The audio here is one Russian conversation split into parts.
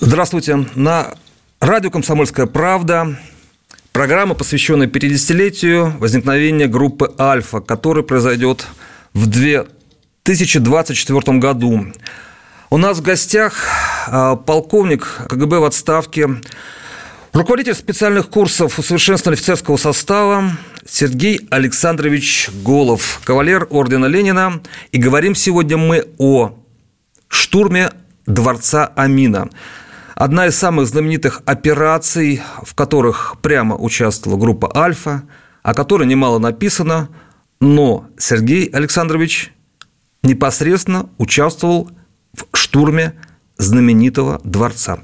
Здравствуйте. На радио «Комсомольская правда» программа, посвященная 50-летию возникновения группы «Альфа», который произойдет в 2024 году. У нас в гостях а, полковник КГБ в отставке, руководитель специальных курсов усовершенствования офицерского состава Сергей Александрович Голов, кавалер Ордена Ленина. И говорим сегодня мы о штурме дворца Амина – Одна из самых знаменитых операций, в которых прямо участвовала группа «Альфа», о которой немало написано, но Сергей Александрович непосредственно участвовал в штурме знаменитого дворца.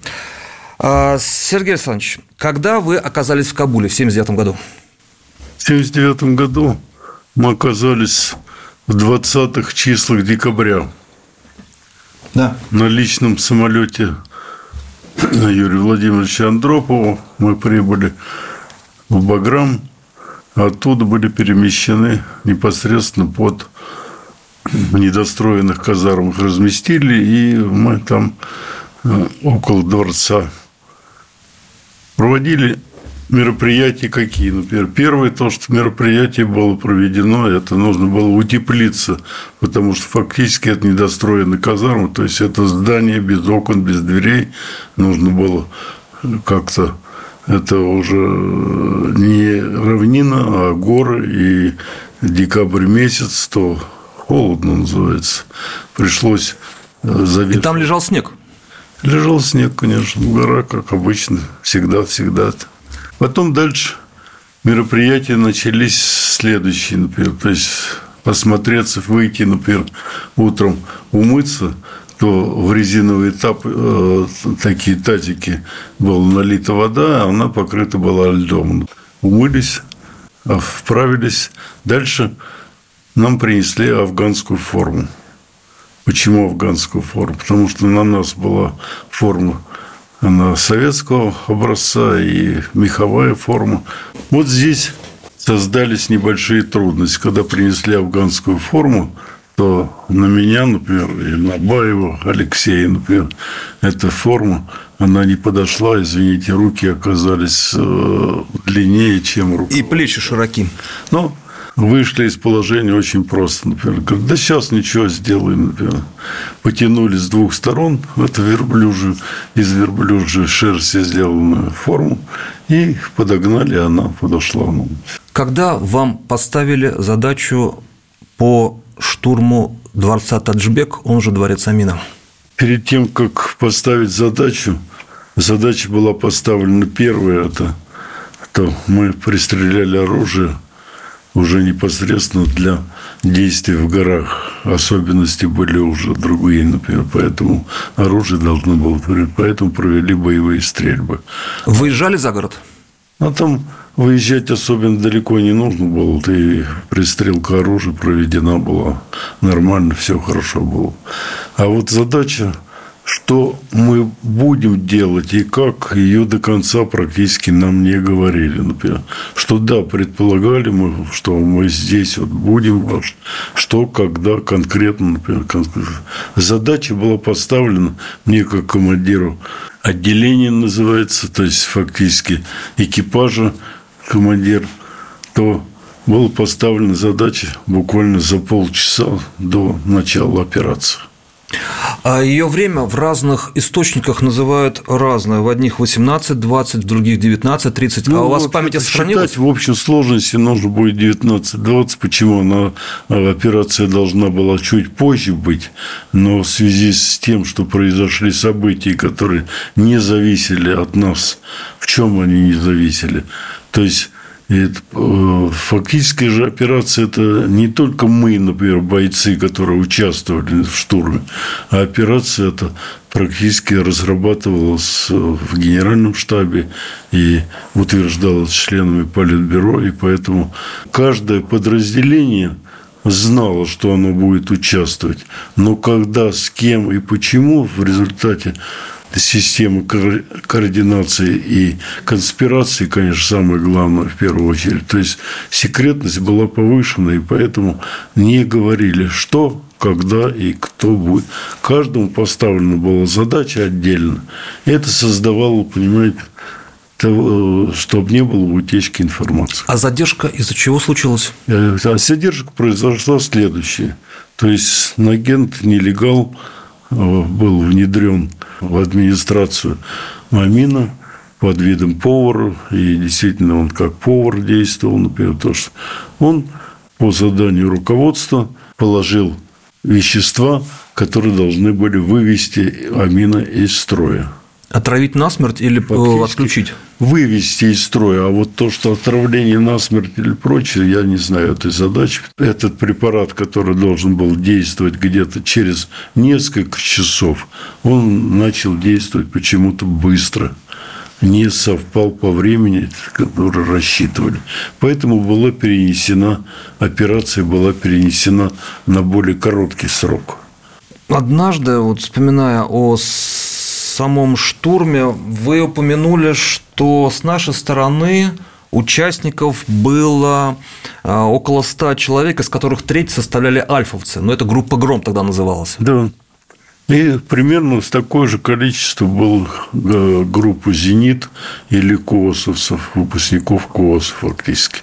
А, Сергей Александрович, когда вы оказались в Кабуле в 1979 году? В 1979 году мы оказались в 20-х числах декабря. Да. На личном самолете Юрию Владимировичу Андропову. Мы прибыли в Баграм, оттуда были перемещены непосредственно под недостроенных казармах разместили, и мы там э, около дворца проводили мероприятия какие? Например, первое, то, что мероприятие было проведено, это нужно было утеплиться, потому что фактически это недостроенная казарма, то есть это здание без окон, без дверей, нужно было как-то это уже не равнина, а горы, и декабрь месяц, то холодно называется. Пришлось завешивать. И там лежал снег? Лежал снег, конечно, в горах, как обычно, всегда-всегда. Потом дальше мероприятия начались следующие, например, то есть посмотреться, выйти, например, утром умыться, то в резиновый этап э, такие тазики была налита вода, а она покрыта была льдом. Умылись, вправились. Дальше нам принесли афганскую форму. Почему афганскую форму? Потому что на нас была форма она советского образца и меховая форма. Вот здесь создались небольшие трудности. Когда принесли афганскую форму, то на меня, например, и на Баева, Алексея, например, эта форма, она не подошла, извините, руки оказались э, длиннее, чем руки. И плечи широки. Ну, вышли из положения очень просто. Например, говорят, да сейчас ничего сделаем. Например. Потянули с двух сторон эту верблюжью, из верблюжьей шерсти сделанную форму и подогнали, она подошла. Когда вам поставили задачу по штурму дворца Таджбек, он же дворец Амина? Перед тем, как поставить задачу, задача была поставлена первая, это то мы пристреляли оружие – уже непосредственно для действий в горах. Особенности были уже другие, например, поэтому оружие должно было... Поэтому провели боевые стрельбы. Выезжали за город? А там выезжать особенно далеко не нужно было. Ты пристрелка оружия проведена была нормально, все хорошо было. А вот задача что мы будем делать и как, ее до конца практически нам не говорили. Например, что да, предполагали мы, что мы здесь вот будем, что, когда конкретно, например, задача была поставлена мне как командиру отделения называется, то есть фактически экипажа командир, то была поставлена задача буквально за полчаса до начала операции. А ее время в разных источниках называют разное. В одних 18-20, в других 19-30. Ну, а у вас вот память сохранилась? в общей сложности нужно будет 19-20. Почему? Она, э, операция должна была чуть позже быть, но в связи с тем, что произошли события, которые не зависели от нас, в чем они не зависели? То есть это, э, фактически же операция – это не только мы, например, бойцы, которые участвовали в штурме, а операция это практически разрабатывалась в генеральном штабе и утверждалась членами Политбюро, и поэтому каждое подразделение знало, что оно будет участвовать. Но когда, с кем и почему в результате системы координации и конспирации, конечно, самое главное в первую очередь. То есть секретность была повышена, и поэтому не говорили, что, когда и кто будет. Каждому поставлена была задача отдельно. И это создавало, понимаете, того, чтобы не было утечки информации. А задержка из-за чего случилась? Э, а задержка произошла следующая. То есть агент нелегал э, был внедрен в администрацию Мамина под видом повара, и действительно он как повар действовал, например, то, что он по заданию руководства положил вещества, которые должны были вывести амина из строя. Отравить насмерть или Фактически отключить? Вывести из строя. А вот то, что отравление насмерть или прочее, я не знаю этой задачи. Этот препарат, который должен был действовать где-то через несколько часов, он начал действовать почему-то быстро не совпал по времени, который рассчитывали. Поэтому была перенесена, операция была перенесена на более короткий срок. Однажды, вот вспоминая о самом штурме вы упомянули, что с нашей стороны участников было а, около ста человек, из которых треть составляли альфовцы. Но это группа «Гром» тогда называлась. Да. И примерно с такое же количество было э, группа «Зенит» или «Коосовцев», выпускников КООС фактически.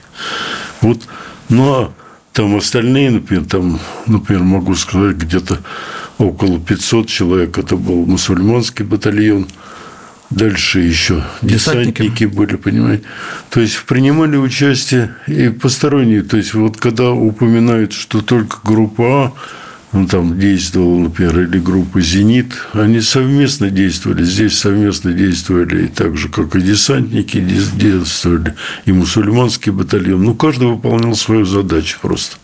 Вот, ну, а там остальные, например, там, например, могу сказать, где-то около 500 человек. Это был мусульманский батальон. Дальше еще десантники, десантники были, понимаете. То есть принимали участие и посторонние. То есть вот когда упоминают, что только группа А, ну, там действовала, например, или группа «Зенит», они совместно действовали. Здесь совместно действовали и так же, как и десантники, действовали и мусульманский батальон. Ну, каждый выполнял свою задачу просто.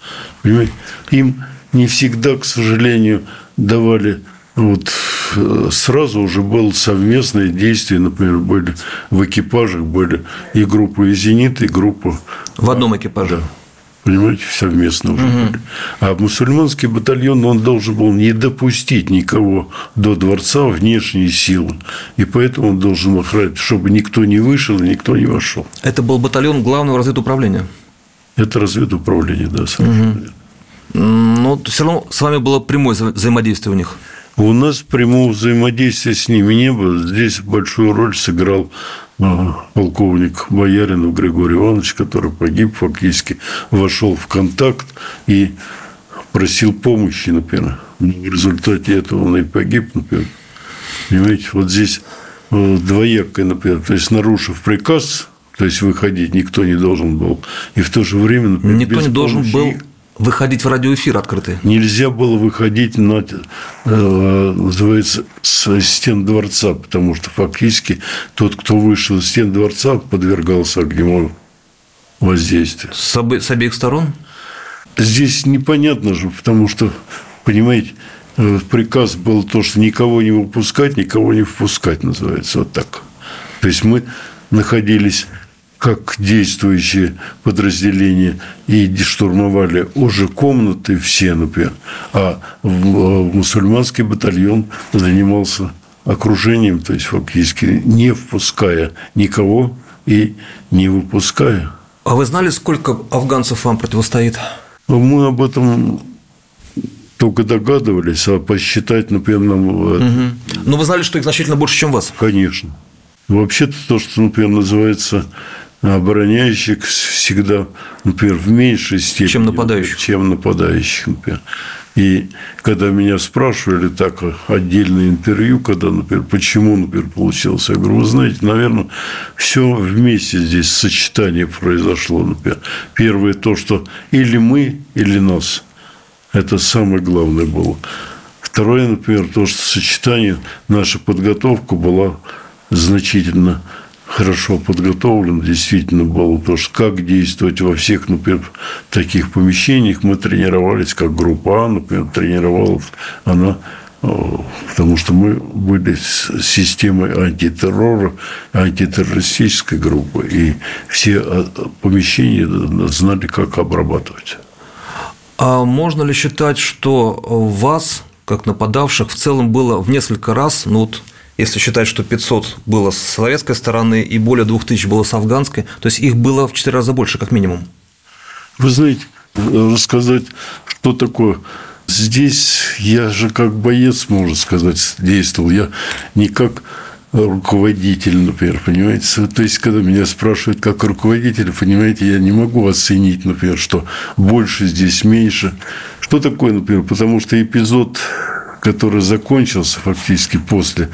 Понимаете? Им не всегда, к сожалению, давали вот сразу уже было совместное действие, например, были в экипажах были и группа и «Зенит», и группа... В одном экипаже? Да. Понимаете, совместно уже угу. были. А мусульманский батальон, он должен был не допустить никого до дворца внешние силы. И поэтому он должен охранять, чтобы никто не вышел и никто не вошел. Это был батальон главного разведуправления? Это разведуправление, да, совершенно угу. Но все равно с вами было прямое взаимодействие у них. У нас прямого взаимодействия с ними не было. Здесь большую роль сыграл а, полковник Бояринов Григорий Иванович, который погиб фактически, вошел в контакт и просил помощи, например. В результате этого он и погиб, например. Понимаете, вот здесь э, двоякое, например, то есть нарушив приказ, то есть выходить никто не должен был, и в то же время, например, никто не должен был выходить в радиоэфир открытый? Нельзя было выходить на, э, называется, с стен дворца, потому что фактически тот, кто вышел из стен дворца, подвергался огневому воздействию. С, обе, с обеих сторон? Здесь непонятно же, потому что, понимаете, э, приказ был то, что никого не выпускать, никого не впускать, называется вот так. То есть мы находились как действующие подразделения и штурмовали уже комнаты все, например, а мусульманский батальон занимался окружением, то есть фактически не впуская никого и не выпуская. А вы знали, сколько афганцев вам противостоит? Мы об этом только догадывались, а посчитать, например, нам... Угу. Но вы знали, что их значительно больше, чем вас? Конечно. Вообще-то то, что, например, называется обороняющих всегда, например, в меньшей степени, чем нападающих, чем нападающих, например. И когда меня спрашивали так отдельное интервью, когда, например, почему, например, получилось, я говорю, вы знаете, наверное, все вместе здесь сочетание произошло, например. Первое то, что или мы, или нас. Это самое главное было. Второе, например, то, что сочетание, наша подготовка была значительно хорошо подготовлен, действительно было то, что как действовать во всех, например, таких помещениях. Мы тренировались, как группа А, например, тренировалась она потому что мы были с системой антитеррора, антитеррористической группы, и все а, помещения знали, как обрабатывать. А можно ли считать, что вас, как нападавших, в целом было в несколько раз, ну вот если считать, что 500 было с советской стороны и более 2000 было с афганской, то есть их было в 4 раза больше, как минимум. Вы знаете, рассказать, что такое Здесь я же как боец, можно сказать, действовал. Я не как руководитель, например, понимаете? То есть, когда меня спрашивают как руководитель, понимаете, я не могу оценить, например, что больше здесь, меньше. Что такое, например? Потому что эпизод который закончился фактически после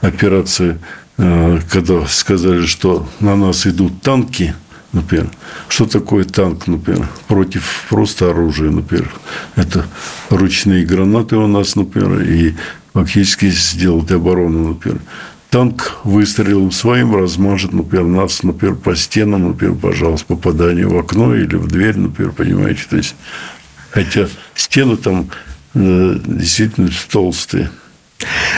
операции, э, когда сказали, что на нас идут танки, например. Что такое танк, например, против просто оружия, например. Это ручные гранаты у нас, например, и фактически сделать оборону, например. Танк выстрелом своим размажет, например, нас, например, по стенам, например, пожалуйста, попадание в окно или в дверь, например, понимаете. То есть, хотя стены там действительно толстые.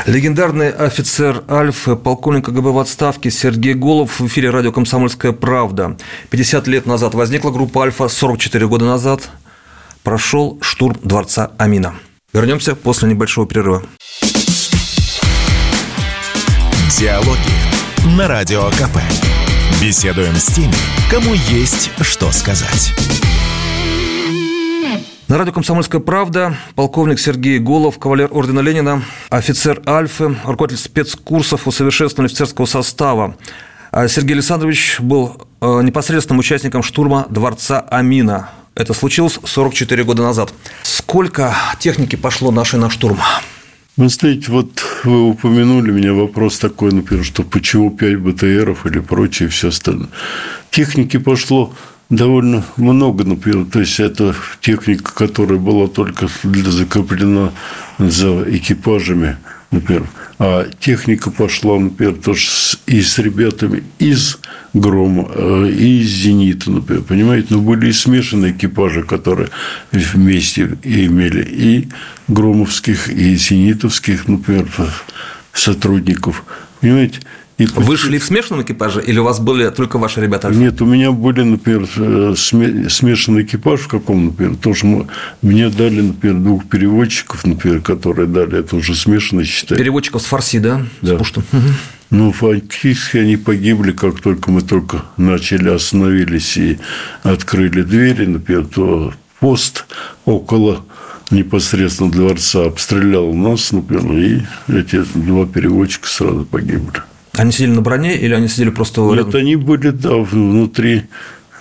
Легендарный офицер Альфы, полковник КГБ в отставке Сергей Голов в эфире радио «Комсомольская правда». 50 лет назад возникла группа «Альфа», 44 года назад прошел штурм дворца Амина. Вернемся после небольшого перерыва. Диалоги на Радио КП. Беседуем с теми, кому есть что сказать. На радио «Комсомольская правда» полковник Сергей Голов, кавалер ордена Ленина, офицер Альфы, руководитель спецкурсов усовершенствования офицерского состава. А Сергей Александрович был э, непосредственным участником штурма дворца Амина. Это случилось 44 года назад. Сколько техники пошло нашей на штурм? Вы знаете, вот вы упомянули меня вопрос такой, например, что почему 5 БТРов или прочее, все остальное. Техники пошло довольно много, например, то есть это техника, которая была только для закреплена за экипажами, например, а техника пошла, например, тоже и с ребятами из Грома, э, и из Зенита, например, понимаете, но были и смешанные экипажи, которые вместе имели и громовских, и зенитовских, например, сотрудников, понимаете, и Вы шли в смешанном экипаже или у вас были только ваши ребята? Нет, у меня были, например, э, смешанный экипаж в каком, например, тоже мы, мне дали, например, двух переводчиков, например, которые дали, это уже смешанный, считай. Переводчиков с фарси, да? Да. С Пуштом. Ну, фактически они погибли, как только мы только начали, остановились и открыли двери, например, то пост около непосредственно дворца обстрелял нас, например, и эти два переводчика сразу погибли. Они сидели на броне или они сидели просто рядом? Нет, они были, да, внутри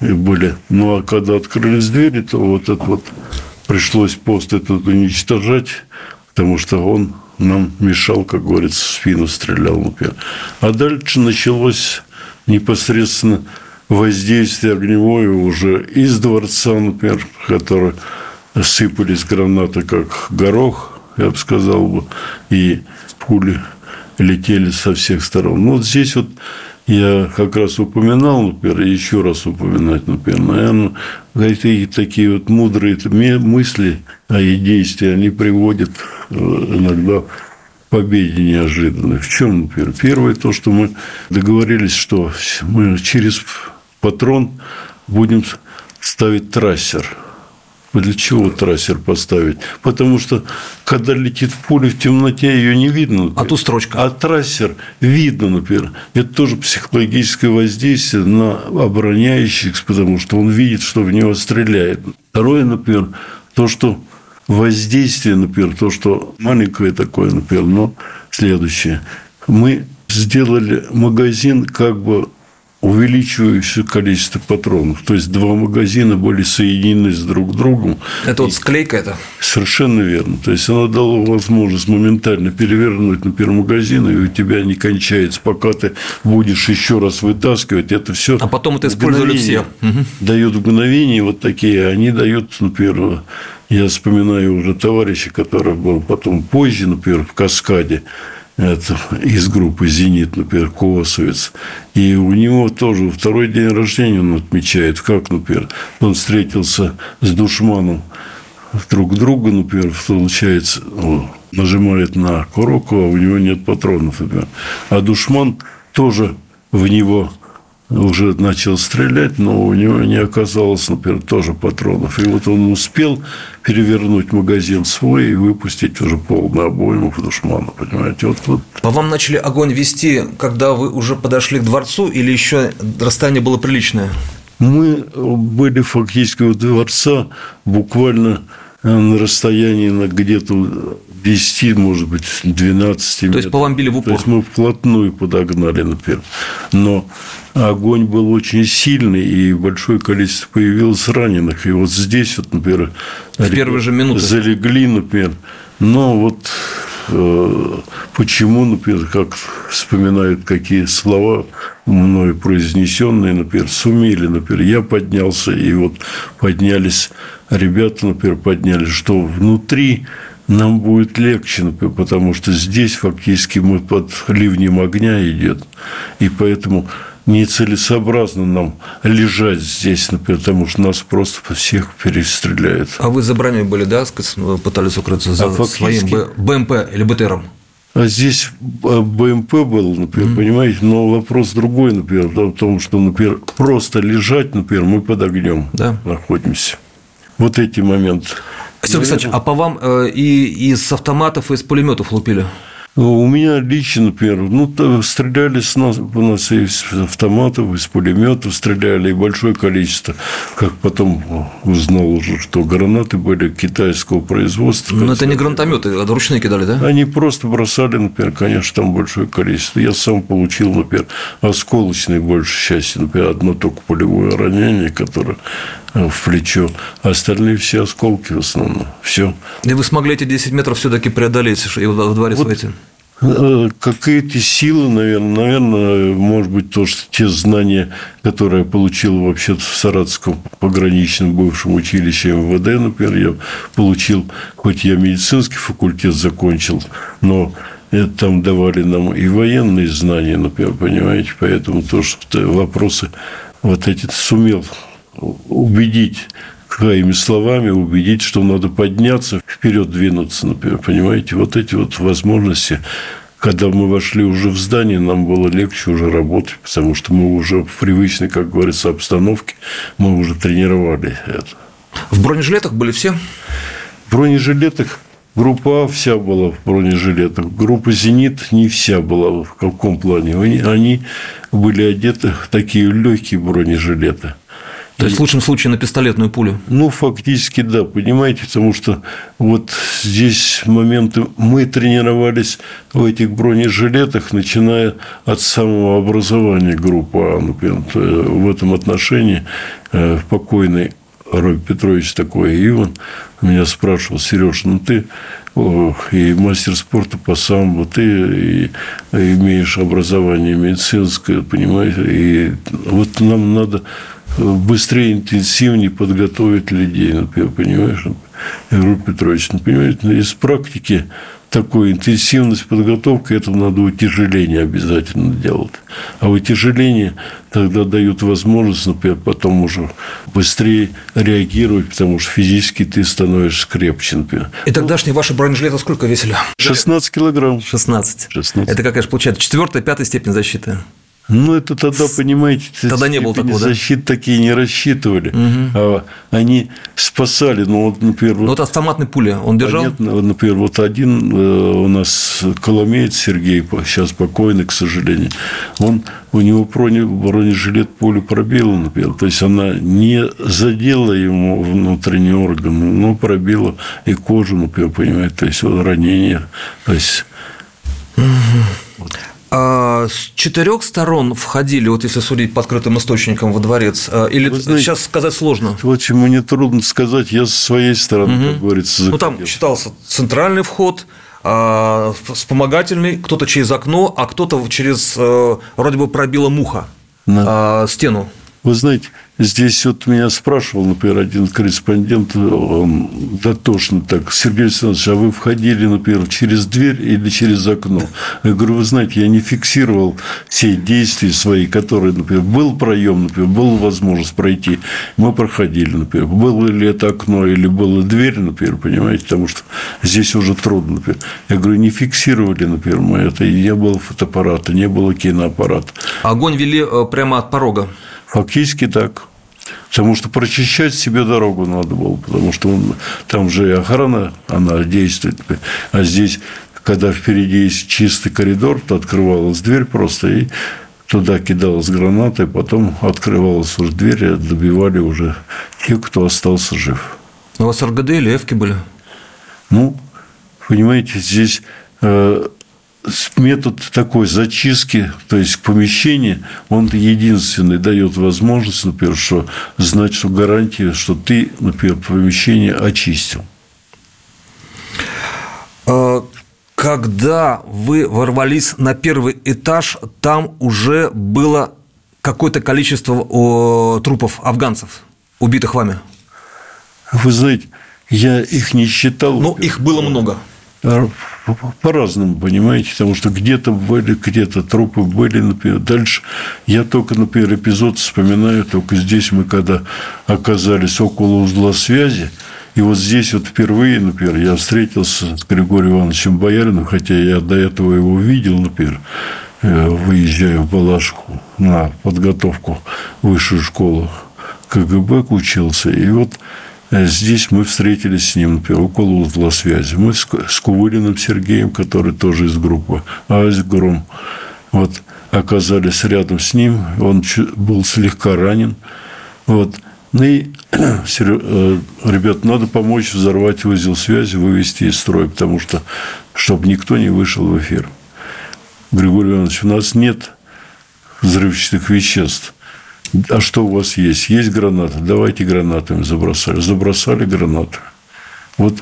были. Ну, а когда открылись двери, то вот это вот пришлось пост этот уничтожать, потому что он нам мешал, как говорится, в спину стрелял, например. А дальше началось непосредственно воздействие огневое уже из дворца, например, которые сыпались гранаты, как горох, я бы сказал бы, и пули летели со всех сторон. Ну, вот здесь вот я как раз упоминал, например, еще раз упоминать, например, наверное, эти такие вот мудрые мысли а и действия, они приводят э, иногда к победе неожиданной. В чем, например? Первое, то, что мы договорились, что мы через патрон будем ставить трассер – для чего трассер поставить? Потому что, когда летит пуля в темноте, ее не видно. Например. А ту строчка. А трассер видно, например. Это тоже психологическое воздействие на обороняющих, потому что он видит, что в него стреляет. Второе, например, то, что воздействие, например, то, что маленькое такое, например, но следующее. Мы сделали магазин как бы увеличивающее количество патронов. То есть два магазина были соединены с друг другом. Это вот склейка это? Совершенно верно. То есть она дала возможность моментально перевернуть на первый магазин, и у тебя не кончается, пока ты будешь еще раз вытаскивать. Это все. А потом это использовали все. Дают мгновения вот такие, они дают, например, я вспоминаю уже товарища, который был потом позже, например, в Каскаде, это из группы «Зенит», например, Колосовец. И у него тоже второй день рождения он отмечает. Как, например, он встретился с душманом друг друга, например, получается, нажимает на курок, а у него нет патронов, например. А душман тоже в него уже начал стрелять, но у него не оказалось, например, тоже патронов. И вот он успел перевернуть магазин свой и выпустить уже полную обойму в душмана, понимаете? Вот, вот. По вам начали огонь вести, когда вы уже подошли к дворцу, или еще расстояние было приличное? Мы были фактически у дворца буквально на расстоянии на где-то 10, может быть, 12 метров. То есть, по вам били в упор? То есть, мы вплотную подогнали, например. Но огонь был очень сильный, и большое количество появилось раненых. И вот здесь, вот, например, в первые же минуты залегли, например. Но вот э, почему, например, как вспоминают какие слова мною произнесенные, например, сумели, например, я поднялся, и вот поднялись ребята, например, поднялись, что внутри нам будет легче, потому что здесь фактически мы под ливнем огня идет, и поэтому нецелесообразно нам лежать здесь, например, потому что нас просто всех перестреляют. А вы за броней были, да, пытались укрыться за а своим БМП или БТРом? А здесь а, БМП был, например, mm-hmm. понимаете, но вопрос другой, например, в том, что, например, просто лежать, например, мы под огнем да. находимся. Вот эти моменты. Сергей Александрович, а по вам э, и из автоматов, и из пулеметов лупили? У меня лично, например, ну, стреляли с нас, у нас из автоматов, из пулеметов стреляли, и большое количество, как потом узнал уже, что гранаты были китайского производства. Но это не гранатометы, а ручные кидали, да? Они просто бросали, например, конечно, там большое количество. Я сам получил, например, осколочные большей части, например, одно только полевое ранение, которое в плечо, а остальные все осколки в основном. Все. И вы смогли эти 10 метров все-таки преодолеть и в дворец вот войти? Э, какие-то силы, наверное, наверное, может быть, то, что те знания, которые я получил вообще в Саратовском пограничном бывшем училище МВД, например, я получил, хоть я медицинский факультет закончил, но это там давали нам и военные знания, например, понимаете, поэтому то, что вопросы вот эти сумел убедить своими словами, убедить, что надо подняться, вперед двинуться, например, понимаете, вот эти вот возможности, когда мы вошли уже в здание, нам было легче уже работать, потому что мы уже в привычной, как говорится, обстановке, мы уже тренировали это. В бронежилетах были все? В бронежилетах Группа А вся была в бронежилетах. Группа «Зенит» не вся была. В каком плане? Они были одеты в такие легкие бронежилеты. То есть, в лучшем случае, на пистолетную пулю? Ну, фактически, да, понимаете, потому что вот здесь моменты... Мы тренировались в этих бронежилетах, начиная от самого образования группы А, например. В этом отношении э, покойный Робби Петрович такой, Иван, меня спрашивал, Сереж, ну ты и мастер спорта по самбо, ты и, имеешь образование медицинское, понимаешь, и вот нам надо быстрее, интенсивнее подготовить людей, например, понимаешь? Игорь Петрович, ну, понимаете, из практики такой интенсивность подготовки, это надо утяжеление обязательно делать. А утяжеление тогда дают возможность, например, потом уже быстрее реагировать, потому что физически ты становишься крепче, например. И тогдашние ваши бронежилеты сколько весили? 16 килограмм. 16. 16. Это какая же получается четвертая, пятая степень защиты? Ну, это тогда, понимаете, тогда не было такого, защиты да? такие не рассчитывали. Угу. А они спасали. Ну, вот, например, ну, вот автоматный пуля он держал? Понятно, например, вот один э, у нас коломеец Сергей, сейчас покойный, к сожалению, он, у него бронежилет пулю пробила, например. То есть, она не задела ему внутренний орган, но пробила и кожу, например, понимаете, то есть, вот ранение. То есть, с четырех сторон входили, вот если судить по открытым источникам, во дворец? А, или знаете, сейчас сказать сложно? Очень мне трудно сказать. Я со своей стороны, угу. как говорится, заходил. Ну, там считался центральный вход, а, вспомогательный, кто-то через окно, а кто-то через, э, вроде бы, пробила муха на... стену. Вы знаете, здесь вот меня спрашивал, например, один корреспондент, он дотошно так, Сергей Александрович, а вы входили, например, через дверь или через окно? Я говорю, вы знаете, я не фиксировал все действия свои, которые, например, был проем, например, была возможность пройти, мы проходили, например, было ли это окно или была дверь, например, понимаете, потому что здесь уже трудно, например. Я говорю, не фиксировали, например, мы это, не было фотоаппарата, не было киноаппарата. Огонь вели э, прямо от порога? Фактически так. Потому что прочищать себе дорогу надо было, потому что он, там же и охрана, она действует. А здесь, когда впереди есть чистый коридор, то открывалась дверь просто, и туда кидалась граната, и потом открывалась уже дверь, и добивали уже те, кто остался жив. У вас РГД или Эвки были? Ну, понимаете, здесь э, метод такой зачистки, то есть помещения, он единственный дает возможность, например, что знать, что гарантия, что ты, например, помещение очистил. А, когда вы ворвались на первый этаж, там уже было какое-то количество трупов афганцев, убитых вами? Вы знаете, я их не считал. Ну, их было много. А, по-разному, понимаете, потому что где-то были, где-то трупы были, например. Дальше я только, например, эпизод вспоминаю, только здесь мы, когда оказались около узла связи, и вот здесь вот впервые, например, я встретился с Григорием Ивановичем Бояриным, хотя я до этого его видел, например, э, выезжая в Балашку на подготовку в высшую школу КГБ учился. И вот Э, здесь мы встретились с ним, например, около узла связи. Мы с Кувылиным Сергеем, который тоже из группы Азик Гром, вот, оказались рядом с ним. Он был слегка ранен. Вот. Ну и, э, ребят, надо помочь взорвать узел связи, вывести из строя, потому что, чтобы никто не вышел в эфир. Григорий Иванович, у нас нет взрывчатых веществ. А что у вас есть? Есть гранаты? Давайте гранатами забросали. Забросали гранаты. Вот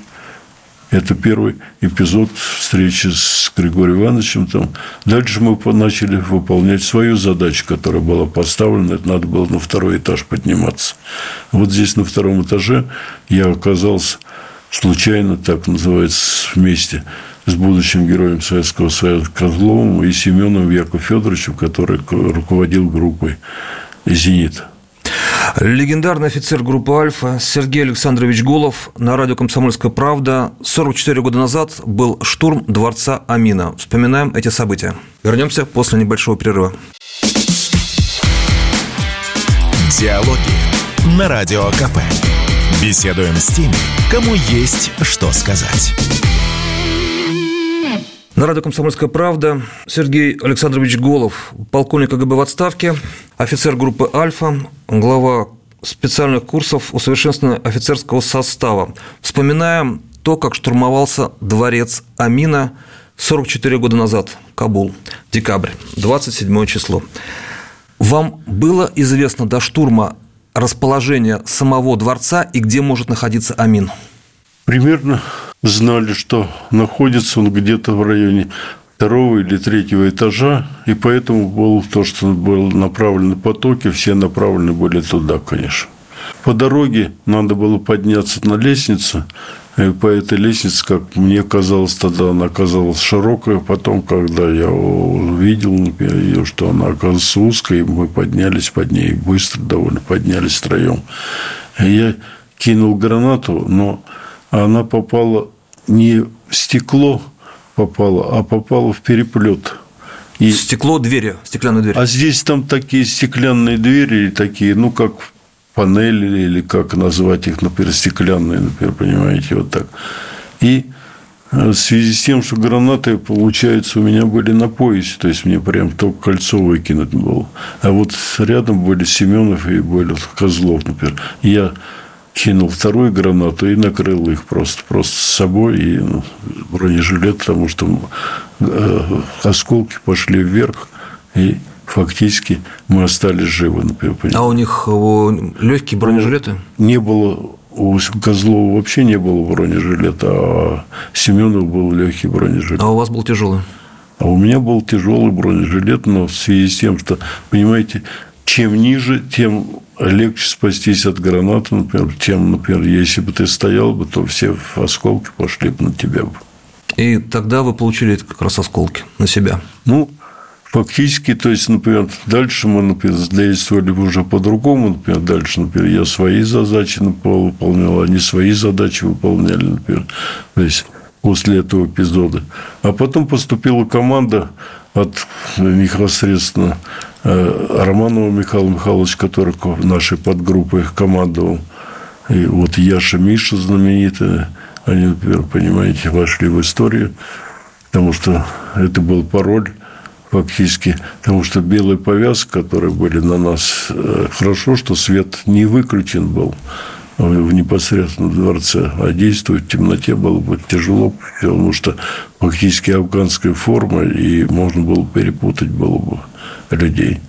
это первый эпизод встречи с Григорием Ивановичем. Там. Дальше мы начали выполнять свою задачу, которая была поставлена. Это надо было на второй этаж подниматься. Вот здесь на втором этаже я оказался случайно, так называется, вместе с будущим героем Советского Союза Козловым и Семеном Яковлевичем Федоровичем, который руководил группой «Зенит». Легендарный офицер группы «Альфа» Сергей Александрович Голов на радио «Комсомольская правда» 44 года назад был штурм дворца Амина. Вспоминаем эти события. Вернемся после небольшого перерыва. Диалоги на Радио КП. Беседуем с теми, кому есть что сказать. На радио «Комсомольская правда» Сергей Александрович Голов, полковник КГБ в отставке, офицер группы «Альфа», глава специальных курсов усовершенствования офицерского состава. Вспоминаем то, как штурмовался дворец Амина 44 года назад, Кабул, декабрь, 27 число. Вам было известно до штурма расположение самого дворца и где может находиться Амин? Примерно знали, что находится он где-то в районе второго или третьего этажа, и поэтому было то, что были направлены потоки, все направлены были туда, конечно. По дороге надо было подняться на лестницу, и по этой лестнице, как мне казалось тогда, она оказалась широкая. Потом, когда я увидел ее, что она оказалась узкой, мы поднялись под ней быстро довольно, поднялись втроем. Я кинул гранату, но она попала не в стекло попала, а попала в переплет. И... Стекло двери, стеклянные двери. А здесь там такие стеклянные двери, такие, ну, как панели, или как назвать их, например, стеклянные, например, понимаете, вот так. И э, в связи с тем, что гранаты, получается, у меня были на поясе, то есть мне прям только кольцо выкинуть было. А вот рядом были Семенов и были Козлов, например. Я кинул вторую гранату и накрыл их просто, просто с собой и ну, бронежилет, потому что э, осколки пошли вверх, и фактически мы остались живы. Например. А у них легкие бронежилеты? Не было у Козлова вообще не было бронежилета, а Семенов был легкий бронежилет. А у вас был тяжелый? А у меня был тяжелый бронежилет, но в связи с тем, что, понимаете, чем ниже, тем легче спастись от гранаты, например, чем, например, если бы ты стоял бы, то все осколки пошли бы на тебя бы. И тогда вы получили как раз осколки на себя. Ну, фактически, то есть, например, дальше мы, например, действовали уже по-другому, например, дальше, например, я свои задачи выполнял, они свои задачи выполняли, например, то есть, после этого эпизода. А потом поступила команда от непосредственно Романова Михаила Михайловича, который нашей подгруппе командовал. И вот Яша Миша знаменитая, они, например, понимаете, вошли в историю, потому что это был пароль фактически, потому что белые повязки, которые были на нас, э, хорошо, что свет не выключен был в непосредственном дворце, а действовать в темноте было бы тяжело, потому что фактически афганская форма, и можно было перепутать было бы людей.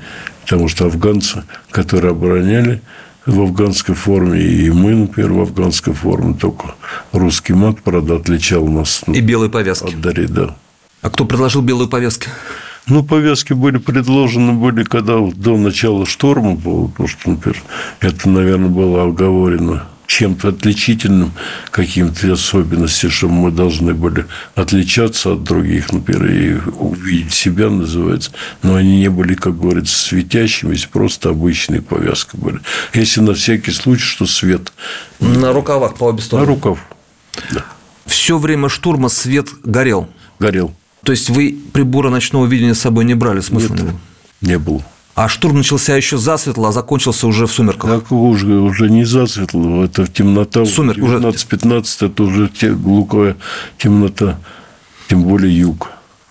Потому что афганцы, которые обороняли в афганской форме, и мы, например, в афганской форме, только русский мат, правда, отличал нас. И белые повязки. От Дари, да. А кто предложил белые повязки? Ну, повязки были предложены, были, когда до начала шторма было, потому что, например, это, наверное, было оговорено чем-то отличительным, каким-то особенностью, что мы должны были отличаться от других, например, и увидеть себя, называется. Но они не были, как говорится, светящимися, просто обычные повязки были. Если на всякий случай, что свет. На рукавах по обе стороны? На рукав, да. Все время штурма свет горел? Горел. То есть вы приборы ночного видения с собой не брали, смысла Нет, не было? Не было. А штурм начался еще засветло, а закончился уже в сумерках. Так уже, уже не засветло, это темнота. Сумерк, 19-15 это уже те, глухая темнота, тем более юг.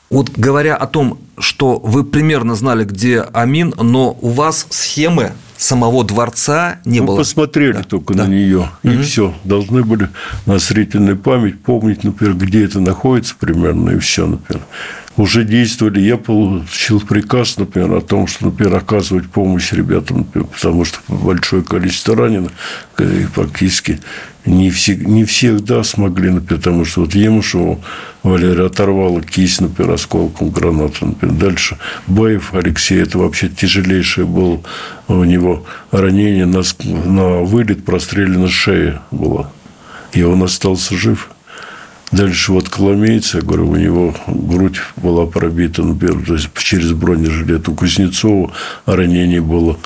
Вот говоря о том, что вы примерно знали, где Амин, но у вас схемы самого дворца не Мы было. посмотрели да. только да. на нее, и угу. все. Должны были на зрительную память помнить, например, где это находится примерно, и все, например уже действовали. Я получил приказ, например, о том, что, например, оказывать помощь ребятам, например, потому что большое количество раненых, и практически не, все, не всегда смогли, например, потому что вот Емушеву Валерия оторвала кисть, например, осколком гранаты. Например. Дальше Баев Алексей, это вообще тяжелейшее было у него ранение на, на вылет прострелена шея была. И он остался жив. Дальше вот Коломейц, я говорю, у него грудь была пробита, например, то есть через бронежилет. У Кузнецова ранение было.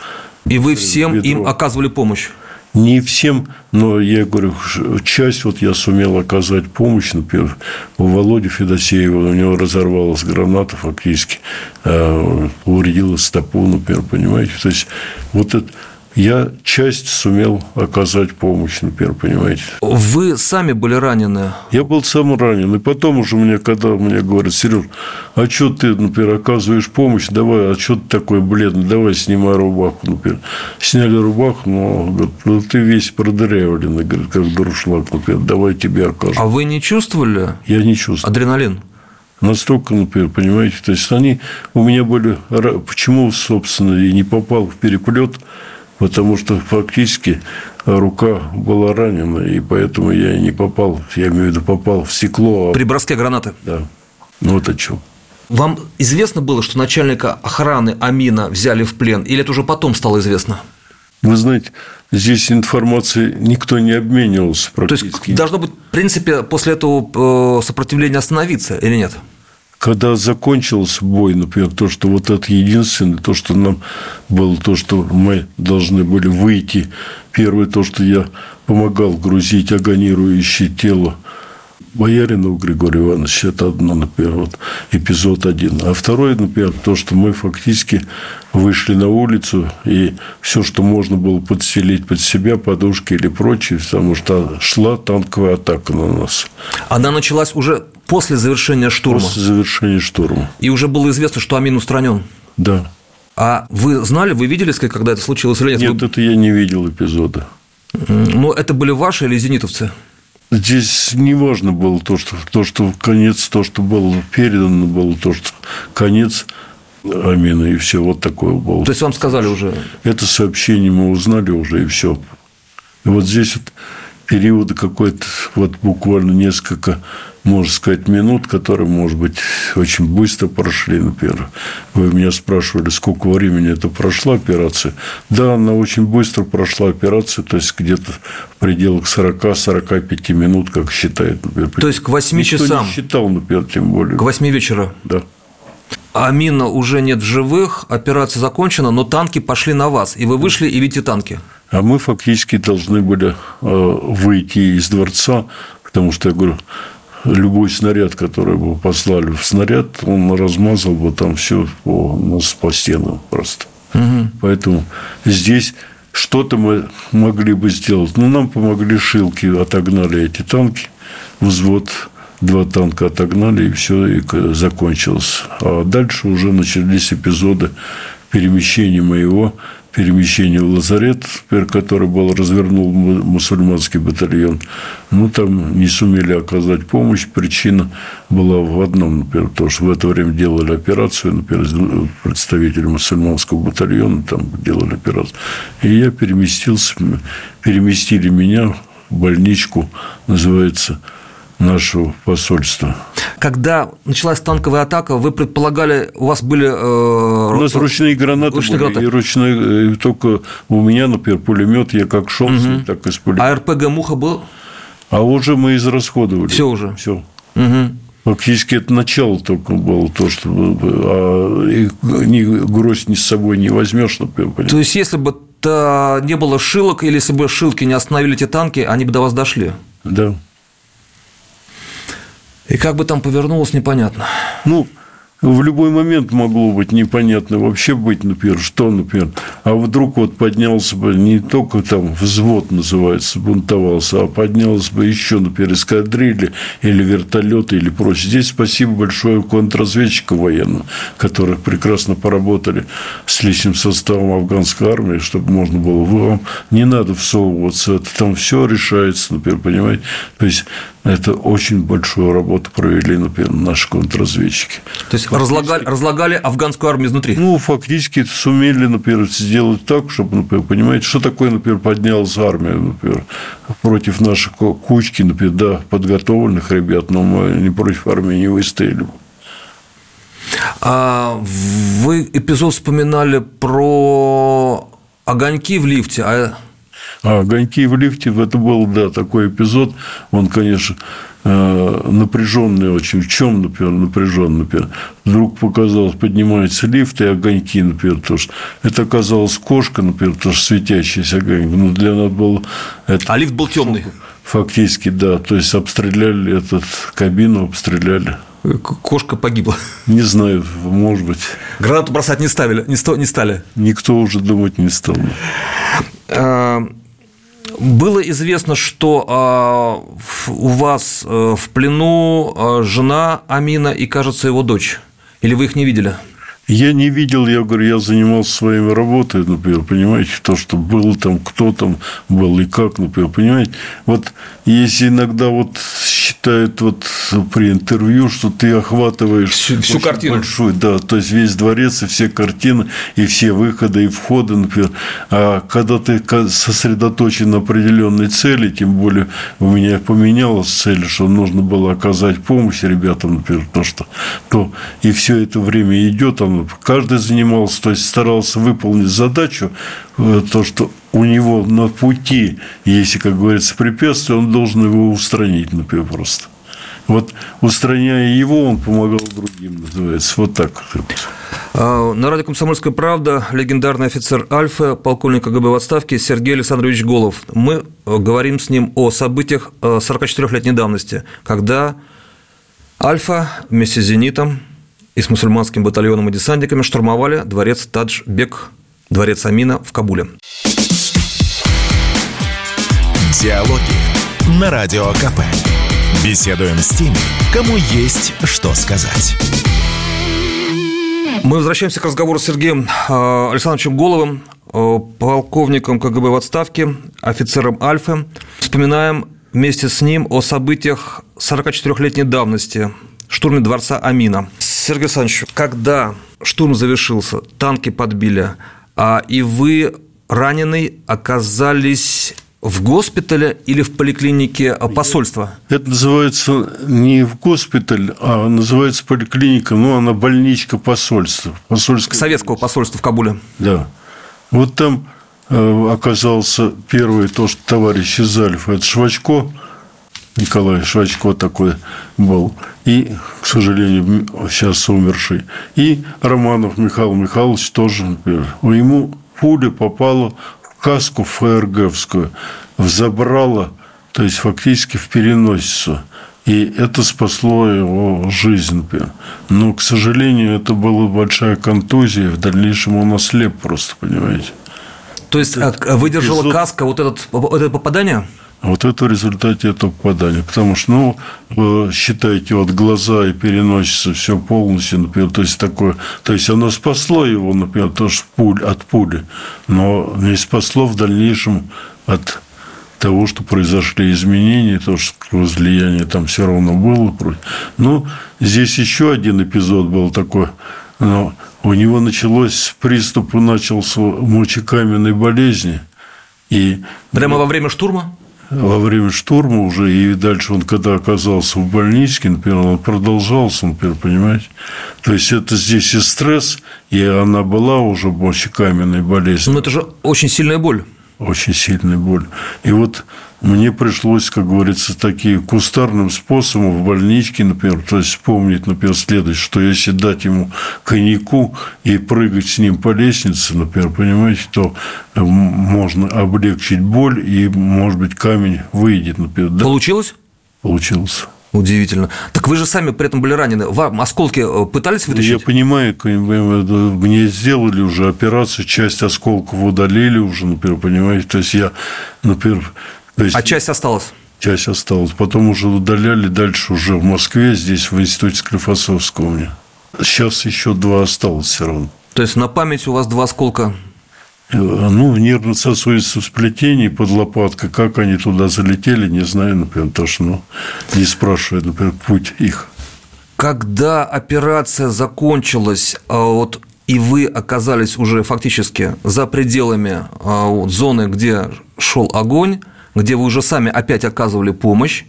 И вы всем бедро. им оказывали помощь? Не всем, но я говорю, часть вот я сумел оказать помощь, например, у Володи Федосеева, у него разорвалась граната фактически, а, повредила стопу, например, понимаете. То есть, вот это я часть сумел оказать помощь, например, понимаете. Вы сами были ранены? Я был сам ранен. И потом уже мне, когда мне говорят, Сереж, а что ты, например, оказываешь помощь, давай, а что ты такой бледный, давай снимай рубаху, например. Сняли рубаху, но говорят, ну, ты весь продырявленный, говорит, как дуршлаг, например, давай тебе окажем. А вы не чувствовали? Я не чувствовал. Адреналин? Настолько, например, понимаете, то есть они у меня были... Почему, собственно, и не попал в переплет, потому что фактически рука была ранена, и поэтому я не попал, я имею в виду, попал в стекло. При броске гранаты? Да. Ну, вот о чем. Вам известно было, что начальника охраны Амина взяли в плен, или это уже потом стало известно? Вы знаете, здесь информации никто не обменивался практически. То есть, должно быть, в принципе, после этого э, сопротивления остановиться или нет? Когда закончился бой, например, то, что вот это единственное, то, что нам было, то, что мы должны были выйти. Первое, то, что я помогал грузить агонирующее тело Боярину Григорию Ивановичу, это одно, например, вот эпизод один. А второе, например, то, что мы фактически вышли на улицу, и все, что можно было подселить под себя, подушки или прочее, потому что шла танковая атака на нас. Она началась уже после завершения штурма? После завершения штурма. И уже было известно, что Амин устранен? Да. А вы знали, вы видели, когда это случилось или нет? Нет, вы... это я не видел эпизода. Но это были ваши или зенитовцы? Здесь не важно было то, что, то, что конец, то, что было передано, было то, что конец Амина, и все, вот такое было. То есть, вам сказали уже? Это сообщение мы узнали уже, и все. И вот здесь вот периода какой-то, вот буквально несколько можно сказать, минут, которые, может быть, очень быстро прошли, например. Вы меня спрашивали, сколько времени это прошла операция. Да, она очень быстро прошла операция, то есть где-то в пределах 40-45 минут, как считает, например. То есть к 8 Никто часам? не считал, например, тем более. К 8 вечера? Да. Амина уже нет в живых, операция закончена, но танки пошли на вас, и вы вышли и видите танки. А мы фактически должны были э, выйти из дворца, потому что, я говорю, любой снаряд, который бы послали в снаряд, он размазал бы там все по, нас по стенам просто. Угу. Поэтому здесь что-то мы могли бы сделать. Но нам помогли шилки, отогнали эти танки, взвод два танка отогнали, и все, и закончилось. А дальше уже начались эпизоды перемещения моего перемещение в лазарет, который был развернул мусульманский батальон. Ну, там не сумели оказать помощь. Причина была в одном, например, то, что в это время делали операцию, например, представители мусульманского батальона там делали операцию. И я переместился, переместили меня в больничку, называется нашего посольства. Когда началась танковая атака, вы предполагали, у вас были... Э, у нас ручные гранаты ручные были, гранаты. и ручные, только у меня, например, пулемет, я как шел, угу. так и с пулемета. А РПГ «Муха» был? А уже мы израсходовали. Все уже? Все. Угу. Фактически это начало только было то, что а, и ни, гроздь ни с собой не возьмешь, например. То есть, если бы не было шилок, или если бы шилки не остановили эти танки, они бы до вас дошли? Да. И как бы там повернулось, непонятно. Ну, в любой момент могло быть непонятно вообще быть, например, что, например. А вдруг вот поднялся бы не только там взвод называется, бунтовался, а поднялся бы еще, например, эскадрильи или вертолеты или прочее. Здесь спасибо большое контрразведчикам военным, которые прекрасно поработали с личным составом афганской армии, чтобы можно было вам не надо всовываться, это там все решается, например, понимаете. То есть это очень большую работу провели, например, наши контрразведчики. То есть разлагали, разлагали афганскую армию изнутри? Ну, фактически сумели, например, сделать так, чтобы, например, понимаете, что такое, например, поднялась армия, например, против нашей кучки, например, да, подготовленных ребят, но мы не против армии не выстояли. А вы эпизод вспоминали про огоньки в лифте, а а огоньки в лифте, это был, да, такой эпизод, он, конечно, э, напряженный очень. В чем, например, напряженный, например? Вдруг показалось, поднимается лифт и огоньки, например, то что это оказалась кошка, например, то что светящийся огонек. Ну, для нас было это... А лифт был темный. Фактически, да. То есть обстреляли этот кабину, обстреляли. Кошка погибла. Не знаю, может быть. Гранату бросать не ставили, не, сто, не стали. Никто уже думать не стал. Было известно, что а, у вас э, в плену а, жена Амина и, кажется, его дочь. Или вы их не видели? Я не видел, я говорю, я занимался своей работой, например, понимаете, то, что было там, кто там был и как, например, понимаете. Вот если иногда вот считают вот при интервью, что ты охватываешь всю, всю картину. Большую, да, то есть весь дворец и все картины, и все выходы, и входы, например. А когда ты сосредоточен на определенной цели, тем более у меня поменялась цель, что нужно было оказать помощь ребятам, например, то, что то и все это время идет, он каждый занимался, то есть старался выполнить задачу, э, то, что у него на пути, если, как говорится, препятствие, он должен его устранить, например, просто. Вот устраняя его, он помогал другим, называется. Вот так. А, на радио «Комсомольская правда» легендарный офицер Альфа, полковник КГБ в отставке Сергей Александрович Голов. Мы э, говорим с ним о событиях 44-летней э, давности, когда Альфа вместе с «Зенитом» и с мусульманским батальоном и десантниками штурмовали дворец Тадж-Бек, дворец Амина в Кабуле. Диалоги на Радио КП. Беседуем с теми, кому есть что сказать. Мы возвращаемся к разговору с Сергеем э, Александровичем Головым, э, полковником КГБ в отставке, офицером Альфы. Вспоминаем вместе с ним о событиях 44-летней давности, штурме дворца Амина. Сергей Александрович, когда штурм завершился, танки подбили, а и вы раненый оказались в госпитале или в поликлинике посольства? Это называется не в госпиталь, а называется поликлиника, ну, она больничка посольства. Посольское... Советского посольства в Кабуле. Да. Вот там э, оказался первый то, что товарищ Изалев, это Швачко, Николай Швачко такой был, и, к сожалению, сейчас умерший, и Романов Михаил Михайлович тоже, например. Ему пуля попала каску ФРГовскую взобрала, то есть фактически в переносицу. И это спасло его жизнь. Но, к сожалению, это была большая контузия. В дальнейшем он ослеп просто, понимаете. То есть выдержала эпизод... каска вот, этот, вот это попадание? Вот это в результате этого попадания. Потому что, ну, вы считаете, вот глаза и переносится все полностью, например, то есть такое, то есть оно спасло его, например, тоже пуль, от пули, но не спасло в дальнейшем от того, что произошли изменения, то, что возлияние там все равно было. Ну, здесь еще один эпизод был такой, но у него началось, приступ начался мочекаменной болезни. И Прямо во время штурма? Во время штурма уже, и дальше он, когда оказался в больничке, например, он продолжался, например, понимаете? То есть, это здесь и стресс, и она была уже мочекаменной болезнью. Но это же очень сильная боль очень сильная боль. И вот мне пришлось, как говорится, такие кустарным способом в больничке, например, то есть вспомнить, например, следует, что если дать ему коньяку и прыгать с ним по лестнице, например, понимаете, то э, можно облегчить боль, и, может быть, камень выйдет, например. Да? Получилось? Получилось. Удивительно. Так вы же сами при этом были ранены. Вам осколки э, пытались вытащить? Я понимаю, мне сделали уже операцию, часть осколков удалили уже, например, понимаете. То есть я, например... То есть... А часть осталась? Часть осталась. Потом уже удаляли дальше уже в Москве, здесь в институте Склифосовского у меня. Сейчас еще два осталось все равно. То есть на память у вас два осколка ну, нервно-сосудистое сплетение под лопаткой, как они туда залетели, не знаю, например, то, что ну, не спрашиваю, например, путь их. Когда операция закончилась, а вот и вы оказались уже фактически за пределами а, вот, зоны, где шел огонь, где вы уже сами опять оказывали помощь,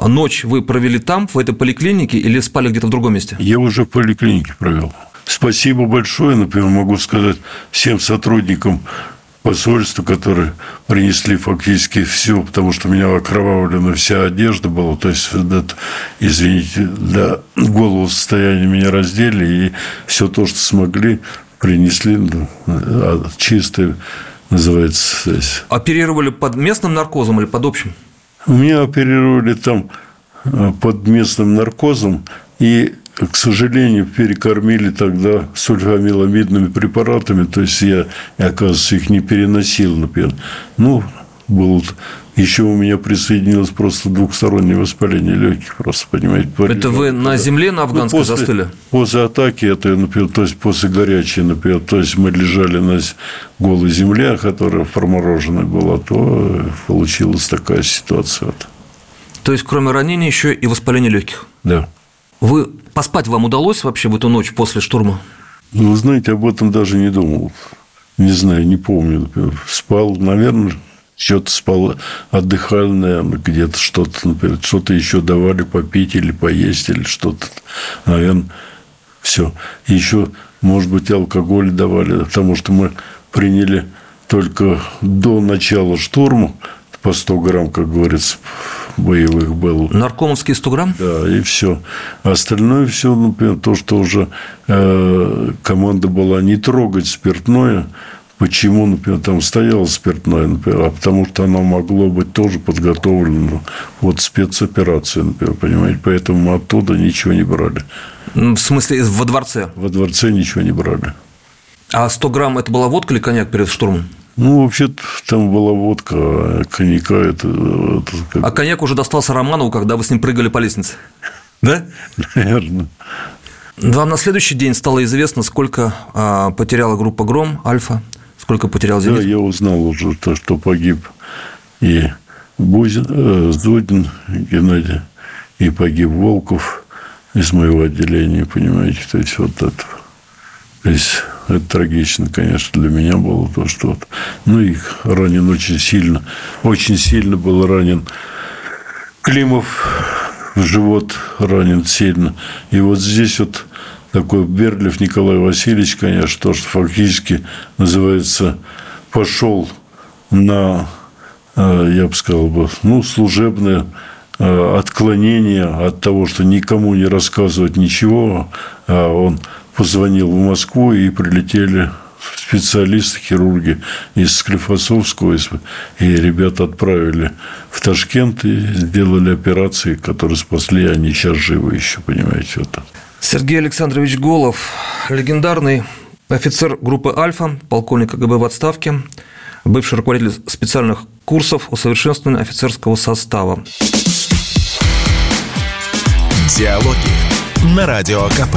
ночь вы провели там, в этой поликлинике, или спали где-то в другом месте? Я уже в поликлинике провел. Спасибо большое, например, могу сказать всем сотрудникам посольства, которые принесли фактически все, потому что у меня окровавлена вся одежда была, то есть, это, извините, до голову состояния меня раздели, и все то, что смогли, принесли ну, а, чистое, называется. Здесь. Оперировали под местным наркозом или под общим? У меня оперировали там э, под местным наркозом, и к сожалению, перекормили тогда сульфамиламидными препаратами, то есть я, оказывается, их не переносил, например. Ну, был еще у меня присоединилось просто двухстороннее воспаление легких, просто понимаете. Это вы на земле на афганской ну, после, застыли? После атаки, это, например, то есть после горячей, например, то есть мы лежали на голой земле, которая промороженная была, то получилась такая ситуация. То есть, кроме ранения, еще и воспаление легких? Да. Вы поспать вам удалось вообще в эту ночь после штурма? Ну, вы знаете, об этом даже не думал. Не знаю, не помню. Спал, наверное, что-то спал, отдыхал, наверное, где-то что-то, например, что-то еще давали попить или поесть, или что-то. Наверное, все. Еще, может быть, алкоголь давали, потому что мы приняли только до начала штурма по 100 грамм, как говорится, боевых был. Наркомовский 100 грамм? Да, и все. А остальное все, например, то, что уже э, команда была не трогать спиртное, Почему, например, там стояло спиртное, например, а потому что оно могло быть тоже подготовлено вот спецоперации, например, понимаете, поэтому мы оттуда ничего не брали. В смысле, во дворце? Во дворце ничего не брали. А 100 грамм – это была водка или коньяк перед штурмом? Ну, вообще там была водка, а коньяка это... это как... А коньяк уже достался Романову, когда вы с ним прыгали по лестнице? Да? Наверное. Вам на следующий день стало известно, сколько а, потеряла группа «Гром», «Альфа», сколько потерял «Зенит»? Да, я узнал уже то, что погиб и Бузин, э, Зудин Геннадий, и погиб Волков из моего отделения, понимаете, то есть вот это. То есть это трагично, конечно, для меня было то, что вот, ну, и ранен очень сильно, очень сильно был ранен Климов в живот ранен сильно. И вот здесь вот такой Берлев Николай Васильевич, конечно, то, что фактически называется, пошел на, э, я бы сказал, бы, ну, служебное э, отклонение от того, что никому не рассказывать ничего, а он позвонил в Москву и прилетели специалисты, хирурги из Склифосовского, и ребята отправили в Ташкент и сделали операции, которые спасли, они сейчас живы еще, понимаете, это. Сергей Александрович Голов, легендарный офицер группы «Альфа», полковник КГБ в отставке, бывший руководитель специальных курсов усовершенствования офицерского состава. Диалоги на Радио КП.